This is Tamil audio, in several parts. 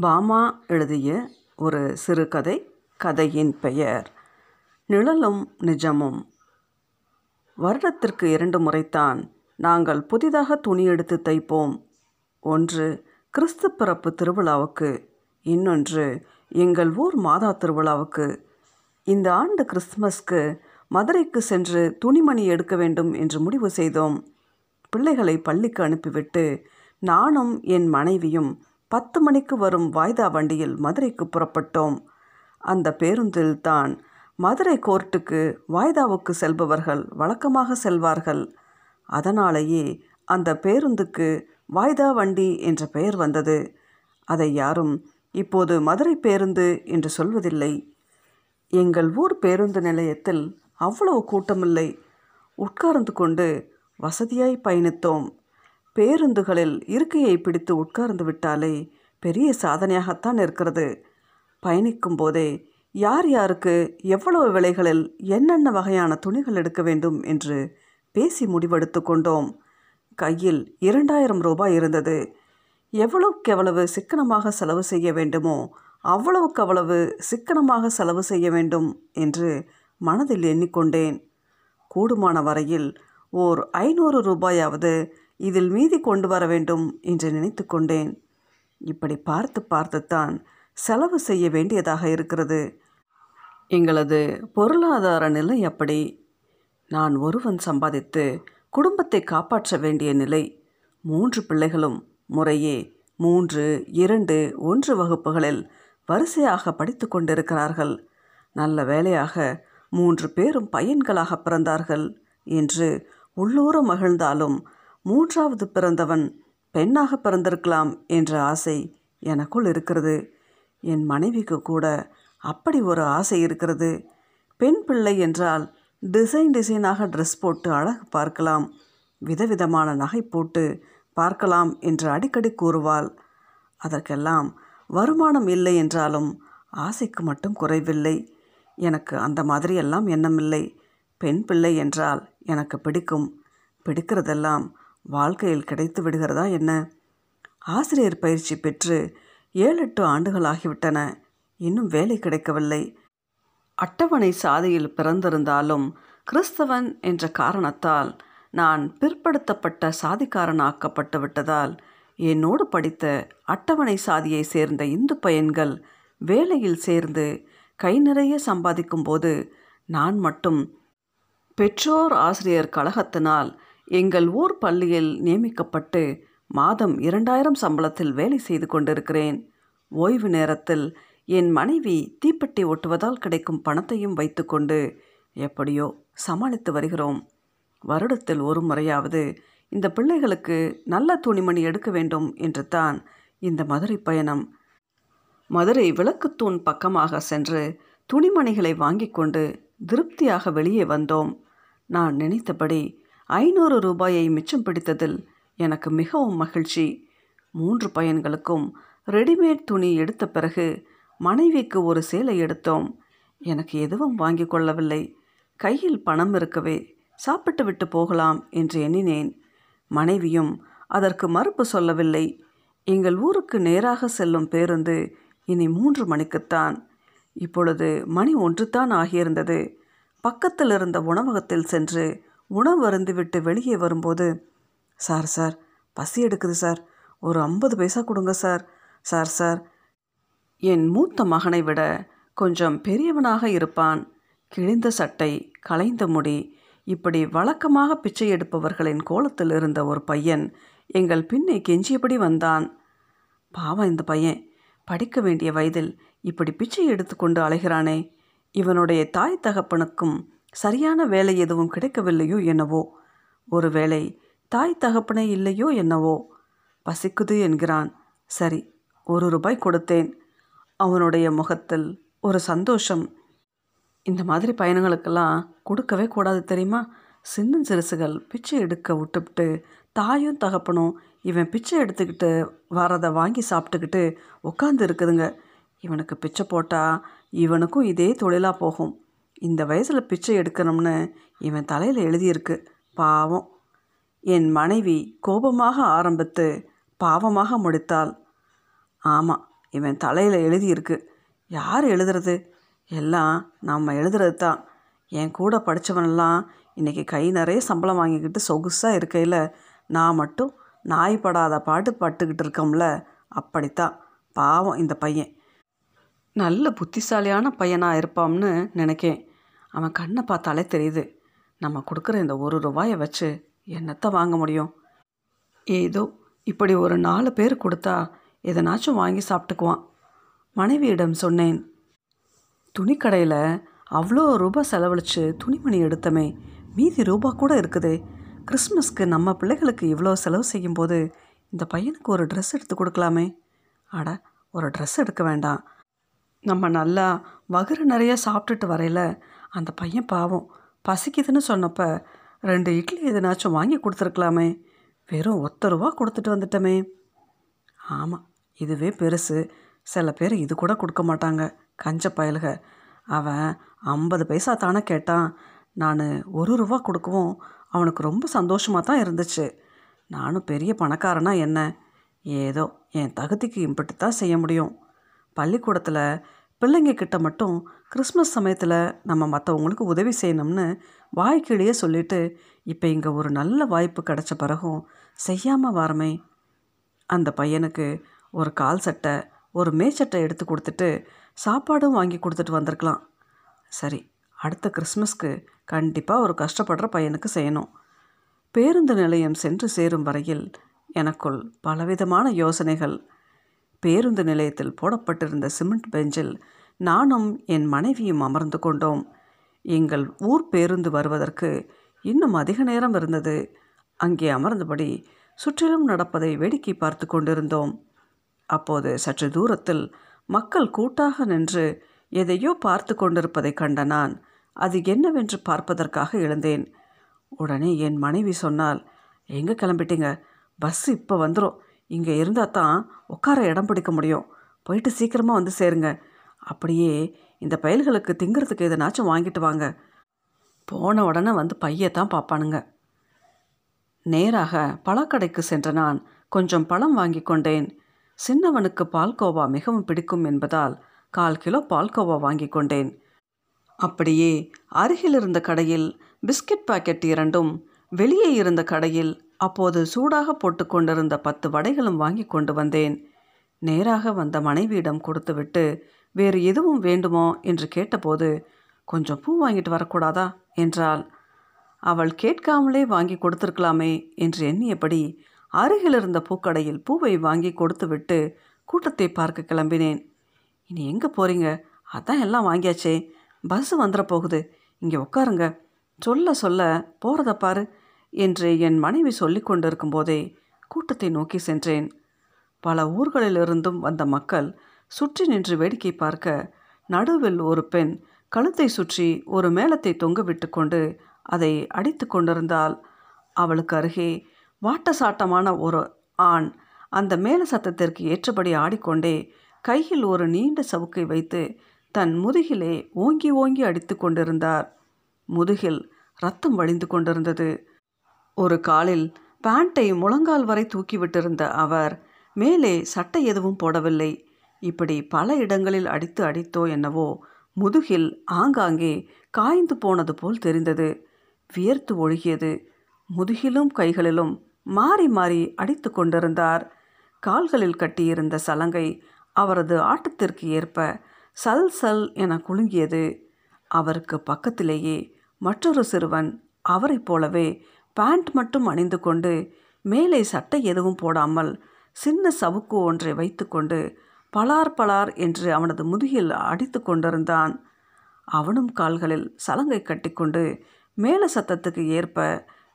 பாமா எழுதிய ஒரு சிறுகதை கதையின் பெயர் நிழலும் நிஜமும் வருடத்திற்கு இரண்டு முறைத்தான் நாங்கள் புதிதாக துணி எடுத்து தைப்போம். ஒன்று கிறிஸ்து பிறப்பு திருவிழாவுக்கு இன்னொன்று எங்கள் ஊர் மாதா திருவிழாவுக்கு. இந்த ஆண்டு கிறிஸ்துமஸ்க்கு மதுரைக்கு சென்று துணிமணி எடுக்க வேண்டும் என்று முடிவு செய்தோம். பிள்ளைகளை பள்ளிக்கு அனுப்பிவிட்டு நானும் என் மனைவியும் பத்து மணிக்கு வரும் வாய்தா வண்டியில் மதுரைக்கு புறப்பட்டோம். அந்த பேருந்தில் தான் மதுரை கோர்ட்டுக்கு வாய்தாவுக்கு செல்பவர்கள் வழக்கமாக செல்வார்கள். அதனாலேயே அந்த பேருந்துக்கு வாய்தா வண்டி என்ற பெயர் வந்தது. அதை யாரும் இப்போது மதுரை பேருந்து என்று சொல்வதில்லை. எங்கள் ஊர் பேருந்து நிலையத்தில் அவ்வளவு கூட்டமில்லை. உட்கார்ந்து கொண்டு வசதியாய் பயணித்தோம். பேருந்துகளில் இருக்கையை பிடித்து உட்கார்ந்து விட்டாலே பெரிய சாதனையாகத்தான் இருக்கிறது. பயணிக்கும் போதே யார் யாருக்கு எவ்வளவு விலைகளில் என்னென்ன வகையான துணிகள் எடுக்க வேண்டும் என்று பேசி முடிவெடுத்து கொண்டோம். கையில் இரண்டாயிரம் ரூபாய் இருந்தது. எவ்வளவுக்கு எவ்வளவு சிக்கனமாக செலவு செய்ய வேண்டுமோ அவ்வளவுக்கு அவ்வளவு சிக்கனமாக செலவு செய்ய வேண்டும் என்று மனதில் எண்ணிக்கொண்டேன். கூடுமான வரையில் ஓர் ஐநூறு ரூபாயாவது இதில் மீதி கொண்டு வர வேண்டும் என்று நினைத்து கொண்டேன். இப்படி பார்த்து பார்த்துத்தான் செலவு செய்ய வேண்டியதாக இருக்கிறது. எங்களது பொருளாதார நிலை அப்படி. நான் ஒருவன் சம்பாதித்து குடும்பத்தை காப்பாற்ற வேண்டிய நிலை. மூன்று பிள்ளைகளும் முறையே மூன்று இரண்டு ஒன்று வகுப்புகளில் வரிசையாக படித்து கொண்டிருக்கிறார்கள். நல்ல வேலையாக மூன்று பேரும் பையன்களாக பிறந்தார்கள் என்று உள்ளூர மகிழ்ந்தாலும் மூன்றாவது பிறந்தவன் பெண்ணாக பிறந்திருக்கலாம் என்ற ஆசை எனக்குள் இருக்கிறது. என் மனைவிக்கு கூட அப்படி ஒரு ஆசை இருக்கிறது. பெண் பிள்ளை என்றால் டிசைன் டிசைனாக ட்ரெஸ் போட்டு அழகு பார்க்கலாம். விதவிதமான நகை போட்டு பார்க்கலாம் என்று அடிக்கடி கூறுவாள். அதற்கெல்லாம் வருமானம் இல்லை என்றாலும் ஆசைக்கு மட்டும் குறைவில்லை. எனக்கு அந்த மாதிரியெல்லாம் எண்ணமில்லை. பெண் பிள்ளை என்றால் எனக்கு பிடிக்கும். பிடிக்கிறதெல்லாம் வாழ்க்கையில் கிடைத்து விடுகிறதா என்ன? ஆசிரியர் பயிற்சி பெற்று ஏழு எட்டு ஆண்டுகள் ஆகிவிட்டன இன்னும் வேலை கிடைக்கவில்லை. அட்டவணை சாதியில் பிறந்திருந்தாலும் கிறிஸ்தவன் என்ற காரணத்தால் நான் பிற்படுத்தப்பட்ட சாதிக்காரனாக்கப்பட்டு விட்டதால் என்னோடு படித்த அட்டவணை சாதியை சேர்ந்த இந்து பையன்கள் வேலையில் சேர்ந்து கை நிறைய சம்பாதிக்கும் போது நான் மட்டும் பெற்றோர் ஆசிரியர் கழகத்தினால் எங்கள் ஊர் பள்ளியில் நியமிக்கப்பட்டு மாதம் இரண்டாயிரம் சம்பளத்தில் வேலை செய்து கொண்டிருக்கிறேன். ஓய்வு நேரத்தில் என் மனைவி தீப்பெட்டி ஒட்டுவதால் கிடைக்கும் பணத்தையும் வைத்துக்கொண்டு எப்படியோ சமாளித்து வருகிறோம். வருடத்தில் ஒரு முறையாவது இந்த பிள்ளைகளுக்கு நல்ல துணிமணி எடுக்க வேண்டும் என்று தான் இந்த மதுரை பயணம். மதுரை விளக்குத்தூண் பக்கமாக சென்று துணிமணிகளை வாங்கி கொண்டு திருப்தியாக வெளியே வந்தோம். நான் நினைத்தபடி ஐநூறு ரூபாயை மிச்சம் பிடித்ததில் எனக்கு மிகவும் மகிழ்ச்சி. மூன்று பையன்களுக்கும் ரெடிமேட் துணி எடுத்த பிறகு மனைவிக்கு ஒரு சேலை எடுத்தோம். எனக்கு எதுவும் வாங்கி கொள்ளவில்லை. கையில் பணம் இருக்கவே சாப்பிட்டு விட்டு போகலாம் என்று எண்ணினேன். மனைவியும் அதற்கு மறுப்பு சொல்லவில்லை. எங்கள் ஊருக்கு நேராக செல்லும் பேருந்து இனி மூன்று மணிக்குத்தான். இப்பொழுது மணி ஒன்றுதான் ஆகியிருந்தது. பக்கத்தில் இருந்த உணவகத்தில் சென்று உணவு அருந்து விட்டு வெளியே வரும்போது சார் சார் பசி எடுக்குது சார். ஒரு ஐம்பது பைசா கொடுங்க சார். சார் சார் என் மூத்த மகனை விட கொஞ்சம் பெரியவனாக இருப்பான். கிழிந்த சட்டை கலைந்த முடி இப்படி வழக்கமாக பிச்சை எடுப்பவர்களின் கோலத்தில் இருந்த ஒரு பையன் எங்கள் பின்னே கெஞ்சியபடி வந்தான். பாவம் இந்த பையன். படிக்க வேண்டிய வயதில் இப்படி பிச்சை எடுத்துக்கொண்டு அலைகிறானே. இவனுடைய தாய் தகப்பனுக்கும் சரியான வேலை எதுவும் கிடைக்கவில்லையோ என்னவோ? ஒருவேளை தாய் தகப்பனே இல்லையோ என்னவோ? பசிக்குது என்கிறான். சரி ஒரு ரூபாய் கொடுத்தேன். அவனுடைய முகத்தில் ஒரு சந்தோஷம். இந்த மாதிரி பயணங்களுக்கெல்லாம் கொடுக்கவே கூடாது தெரியுமா? சின்ன சிறுசுகள் பிச்சை எடுக்க விட்டுவிட்டு தாயும் தகப்பனும் இவன் பிச்சை எடுத்துக்கிட்டு வரதை வாங்கி சாப்பிட்டுக்கிட்டு உட்காந்து இருக்குதுங்க. இவனுக்கு பிச்சை போட்டால் இவனுக்கும் இதே தொழிலாக போகும். இந்த வயசில் பிச்சை எடுக்கணும்னு இவன் தலையில் எழுதியிருக்கு. பாவம். என் மனைவி கோபமாக ஆரம்பித்து பாவமாக முடித்தாள். ஆமாம் இவன் தலையில் எழுதியிருக்கு. யார் எழுதுறது? எல்லாம் நம்ம எழுதுறது தான். என் கூட படித்தவனெல்லாம் இன்றைக்கி கை நிறைய சம்பளம் வாங்கிக்கிட்டு சொகுசாக இருக்கையில் நான் மட்டும் நாய் படாத பாட்டு பட்டுக்கிட்டு இருக்கோம்ல. அப்படித்தான். பாவம் இந்த பையன். நல்ல புத்திசாலியான பையனாக இருப்பான்னு நினைக்கேன். அவன் கண்ணை பார்த்தாலே தெரியுது. நம்ம கொடுக்குற இந்த ஒரு ரூபாயை வச்சு என்னத்தை வாங்க முடியும்? ஏதோ இப்படி ஒரு நாலு பேர் கொடுத்தா எதனாச்சும் வாங்கி சாப்பிட்டுக்குவான். மனைவியிடம் சொன்னேன் துணிக்கடையில் அவ்வளோ ரூபாய் செலவழித்து துணிமணி எடுத்தமே மீதி ரூபா கூட இருக்குதே. கிறிஸ்மஸ்க்கு நம்ம பிள்ளைகளுக்கு இவ்வளோ செலவு செய்யும்போது இந்த பையனுக்கு ஒரு ட்ரெஸ் எடுத்து கொடுக்கலாமே. அட ஒரு ட்ரெஸ் எடுக்க வேண்டாம். நம்ம நல்லா வகுறு நிறைய சாப்பிட்டுட்டு வரையில அந்த பையன் பாவம் பசிக்குதுன்னு சொன்னப்ப ரெண்டு இட்லி எதுனாச்சும் வாங்கி கொடுத்துருக்கலாமே. வெறும் ஒத்த ரூபா கொடுத்துட்டு வந்துட்டோமே. ஆமாம் இதுவே பெருசு. சில பேர் இது கூட கொடுக்க மாட்டாங்க. கஞ்ச பயலுக. அவன் ஐம்பது பைசா தானே கேட்டான். நான் ஒரு ரூபா கொடுக்கவும் அவனுக்கு ரொம்ப சந்தோஷமாக தான் இருந்துச்சு. நானும் பெரிய பணக்காரனா என்ன? ஏதோ என் தகுதிக்கு இம்பிட்டு தான் செய்ய முடியும். பள்ளிக்கூடத்தில் பிள்ளைங்க கிட்ட மட்டும் கிறிஸ்மஸ் சமயத்தில் நம்ம மற்றவங்களுக்கு உதவி செய்யணும்னு வாய்க்கிலேயே சொல்லிட்டு இப்போ இங்கே ஒரு நல்ல வாய்ப்பு கிடைச்ச பிறகும் செய்யாமல் வாரமே. அந்த பையனுக்கு ஒரு கால் சட்டை ஒரு மேச்சட்டை எடுத்து கொடுத்துட்டு சாப்பாடும் வாங்கி கொடுத்துட்டு வந்திருக்கலாம். சரி அடுத்த கிறிஸ்மஸ்க்கு கண்டிப்பாக ஒரு கஷ்டப்படுற பையனுக்கு செய்யணும். பேருந்து நிலையம் சென்று சேரும் வரையில் எனக்குள் பலவிதமான யோசனைகள் பேருந்து நிலையத்தில் போடப்பட்டிருந்த சிமெண்ட் பெஞ்சில் நானும் என் மனைவியும் அமர்ந்து கொண்டோம். எங்கள் ஊர் பேருந்து வருவதற்கு இன்னும் அதிக நேரம் இருந்தது. அங்கே அமர்ந்தபடி சுற்றிலும் நடப்பதை வேடிக்கை பார்த்து கொண்டிருந்தோம். அப்போது சற்று தூரத்தில் மக்கள் கூட்டாக நின்று எதையோ பார்த்து கொண்டிருப்பதை கண்ட நான் அது என்னவென்று பார்ப்பதற்காக எழுந்தேன். உடனே என் மனைவி சொன்னால் எங்கே கிளம்பிட்டீங்க? பஸ் இப்போ வந்துடும் இங்கே இருந்தால் தான் உட்கார இடம் பிடிக்க முடியும். போயிட்டு சீக்கிரமாக வந்து சேருங்க. அப்படியே இந்த பயல்களுக்கு திங்கிறதுக்கு எதனாச்சும் வாங்கிட்டு வாங்க. போன உடனே வந்து தான் பார்ப்பானுங்க நேராக பழக்கடைக்கு சென்ற நான் கொஞ்சம் பழம் வாங்கி கொண்டேன். சின்னவனுக்கு பால்கோவா மிகவும் பிடிக்கும் என்பதால் கால் கிலோ பால்கோவா வாங்கி கொண்டேன். அப்படியே அருகில் இருந்த கடையில் பிஸ்கட் பாக்கெட் இரண்டும் வெளியே இருந்த கடையில் அப்போது சூடாக போட்டு கொண்டிருந்த பத்து வடைகளும் வாங்கி கொண்டு வந்தேன். நேராக வந்த மனைவியிடம் கொடுத்துவிட்டு வேறு எதுவும் வேண்டுமோ? என்று கேட்டபோது கொஞ்சம் பூ வாங்கிட்டு வரக்கூடாதா? என்றாள். அவள் கேட்காமலே வாங்கி கொடுத்துருக்கலாமே என்று எண்ணியபடி அருகில் இருந்த பூக்கடையில் பூவை வாங்கி கொடுத்துவிட்டு கூட்டத்தை பார்க்க கிளம்பினேன். இனி எங்கே போகிறீங்க அதான் எல்லாம் வாங்கியாச்சே. பஸ் வந்துட போகுது. இங்கே உட்காருங்க. சொல்ல சொல்ல போகிறத பாரு. என்று என் மனைவி சொல்லி கொண்டிருக்கும் போதே கூட்டத்தை நோக்கி சென்றேன். பல ஊர்களிலிருந்தும் வந்த மக்கள் சுற்றி நின்று வேடிக்கை பார்க்க நடுவில் ஒரு பெண் கழுத்தை சுற்றி ஒரு மேளத்தை தொங்க விட்டு கொண்டு அதை அடித்து கொண்டிருந்தால் அவளுக்கு அருகே வாட்டசாட்டமான ஒரு ஆண் அந்த மேல சத்தத்திற்கு ஏற்றபடி ஆடிக்கொண்டே கையில் ஒரு நீண்ட சவுக்கை வைத்து தன் முதுகிலே ஓங்கி ஓங்கி அடித்து கொண்டிருந்தார். முதுகில் ரத்தம் வழிந்து கொண்டிருந்தது. ஒரு காலில் பேண்ட்டை முழங்கால் வரை தூக்கிவிட்டிருந்த அவர் மேலே சட்டை எதுவும் போடவில்லை. இப்படி பல இடங்களில் அடித்து அடித்தோ என்னவோ முதுகில் ஆங்காங்கே காய்ந்து போனது போல் தெரிந்தது. வியர்த்து ஒழுகியது. முதுகிலும் கைகளிலும் மாறி மாறி அடித்து கொண்டிருந்தார். கால்களில் கட்டியிருந்த சலங்கை அவரது ஆட்டத்திற்கு ஏற்ப சல் சல் என குலுங்கியது. அவருக்கு பக்கத்திலேயே மற்றொரு சிறுவன் அவரைப் போலவே பேண்ட் மட்டும் அணிந்து கொண்டு மேலே சட்டை எதுவும் போடாமல் சின்ன சவுக்கு ஒன்றை வைத்துக்கொண்டு பலார் பலார் என்று அவனது முதுகில் அடித்து கொண்டிருந்தான். அவனும் கால்களில் சலங்கை கட்டிக்கொண்டு மேல சத்தத்துக்கு ஏற்ப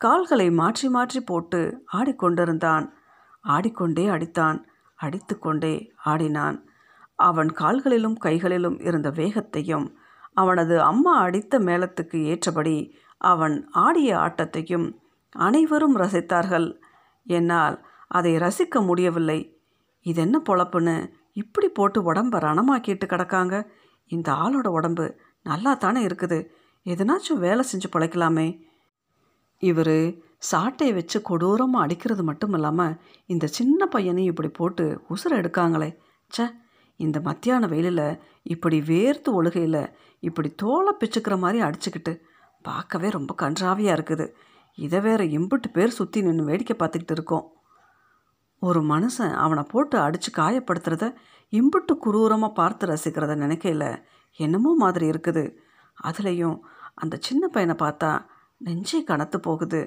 கால்களை மாற்றி மாற்றி போட்டு ஆடிக்கொண்டிருந்தான் ஆடிக்கொண்டே அடித்தான். அடித்துக்கொண்டே ஆடினான். அவன் கால்களிலும் கைகளிலும் இருந்த வேகத்தையும் அவனது அம்மா அடித்த மேளத்துக்கு ஏற்றபடி அவன் ஆடிய ஆட்டத்தையும் அனைவரும் ரசித்தார்கள். என்னால் அதை ரசிக்க முடியவில்லை. இது என்ன பொழப்புன்னு இப்படி போட்டு உடம்ப ரணமாக்கிட்டு கிடக்காங்க? இந்த ஆளோட உடம்பு நல்லா தானே இருக்குது. எதனாச்சும் வேலை செஞ்சு பிழைக்கலாமே. இவர் சாட்டை வச்சு கொடூரமாக அடிக்கிறது மட்டும் இல்லாமல் இந்த சின்ன பையனையும் இப்படி போட்டு உசுர எடுக்காங்களே. ச்சே இந்த மத்தியான வெயிலில் இப்படி வேர்த்து ஒழுகையில் இப்படி தோலை பிச்சுக்கிற மாதிரி அடிச்சுக்கிட்டு பார்க்கவே ரொம்ப கன்றாவியாக இருக்குது. இதை வேற எம்பிட்டு பேர் சுற்றி நின்று வேடிக்கை பார்த்துக்கிட்டு இருக்கோம். ஒரு மனுஷன் அவனை போட்டு அடித்து காயப்படுத்துறத இம்புட்டு குரூரமாக பார்த்து ரசிக்கிறத நினைக்கையில் என்னமோ மாதிரி இருக்குது. அதுலேயும் அந்த சின்ன பையனை பார்த்தா நெஞ்சே கனத்து போகுது.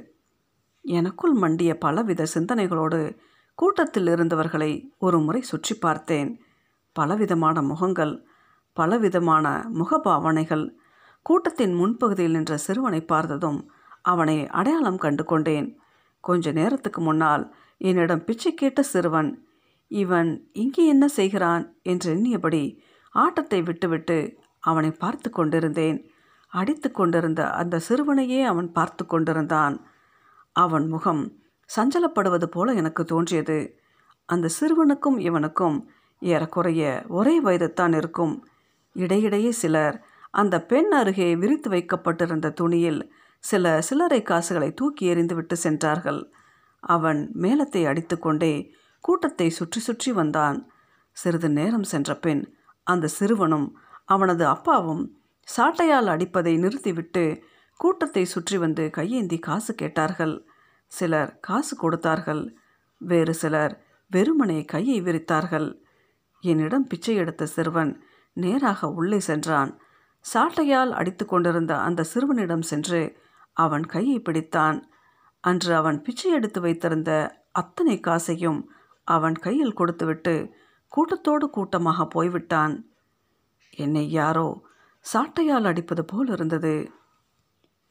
எனக்குள் மண்டிய பலவித சிந்தனைகளோடு கூட்டத்தில் இருந்தவர்களை ஒரு முறை சுற்றி பார்த்தேன். பலவிதமான முகங்கள் பலவிதமான முகபாவனைகள் கூட்டத்தின் முன்பகுதியில் நின்ற சிறுவனை பார்த்ததும் அவனை அடையாளம் கண்டு கொண்டேன். கொஞ்ச நேரத்துக்கு முன்னால் என்னிடம் பிச்சை கேட்ட சிறுவன் இவன் இங்கே என்ன செய்கிறான்? என்று எண்ணியபடி ஆட்டத்தை விட்டுவிட்டு அவனை பார்த்து கொண்டிருந்தேன். அடித்து கொண்டிருந்த அந்த சிறுவனையே அவன் பார்த்து கொண்டிருந்தான். அவன் முகம் சஞ்சலப்படுவது போல எனக்கு தோன்றியது. அந்த சிறுவனுக்கும் இவனுக்கும் ஏறக்குறைய ஒரே வயதுத்தான் இருக்கும். இடையிடையே சிலர் அந்த பெண் அருகே விரித்து வைக்கப்பட்டிருந்த துணியில் சில சில்லறை காசுகளை தூக்கி எறிந்துவிட்டு சென்றார்கள். அவன் மேளத்தை அடித்துக்கொண்டே கூட்டத்தை சுற்றி சுற்றி வந்தான். சிறிது நேரம் சென்ற பின் அந்த சிறுவனும் அவனது அப்பாவும் சாட்டையால் அடிப்பதை நிறுத்திவிட்டு கூட்டத்தை சுற்றி வந்து கையேந்தி காசு கேட்டார்கள். சிலர் காசு கொடுத்தார்கள். வேறு சிலர் வெறுமனே கையை விரித்தார்கள். என்னிடம் பிச்சை எடுத்த சிறுவன் நேராக உள்ளே சென்றான். சாட்டையால் அடித்து கொண்டிருந்த அந்த சிறுவனிடம் சென்று அவன் கையை பிடித்தான். அன்று அவன் பிச்சை எடுத்து வைத்திருந்த அத்தனை காசையும் அவன் கையில் கொடுத்துவிட்டு கூட்டத்தோடு கூட்டமாக போய்விட்டான். என்னை யாரோ சாட்டையால் அடிப்பது போல் இருந்தது.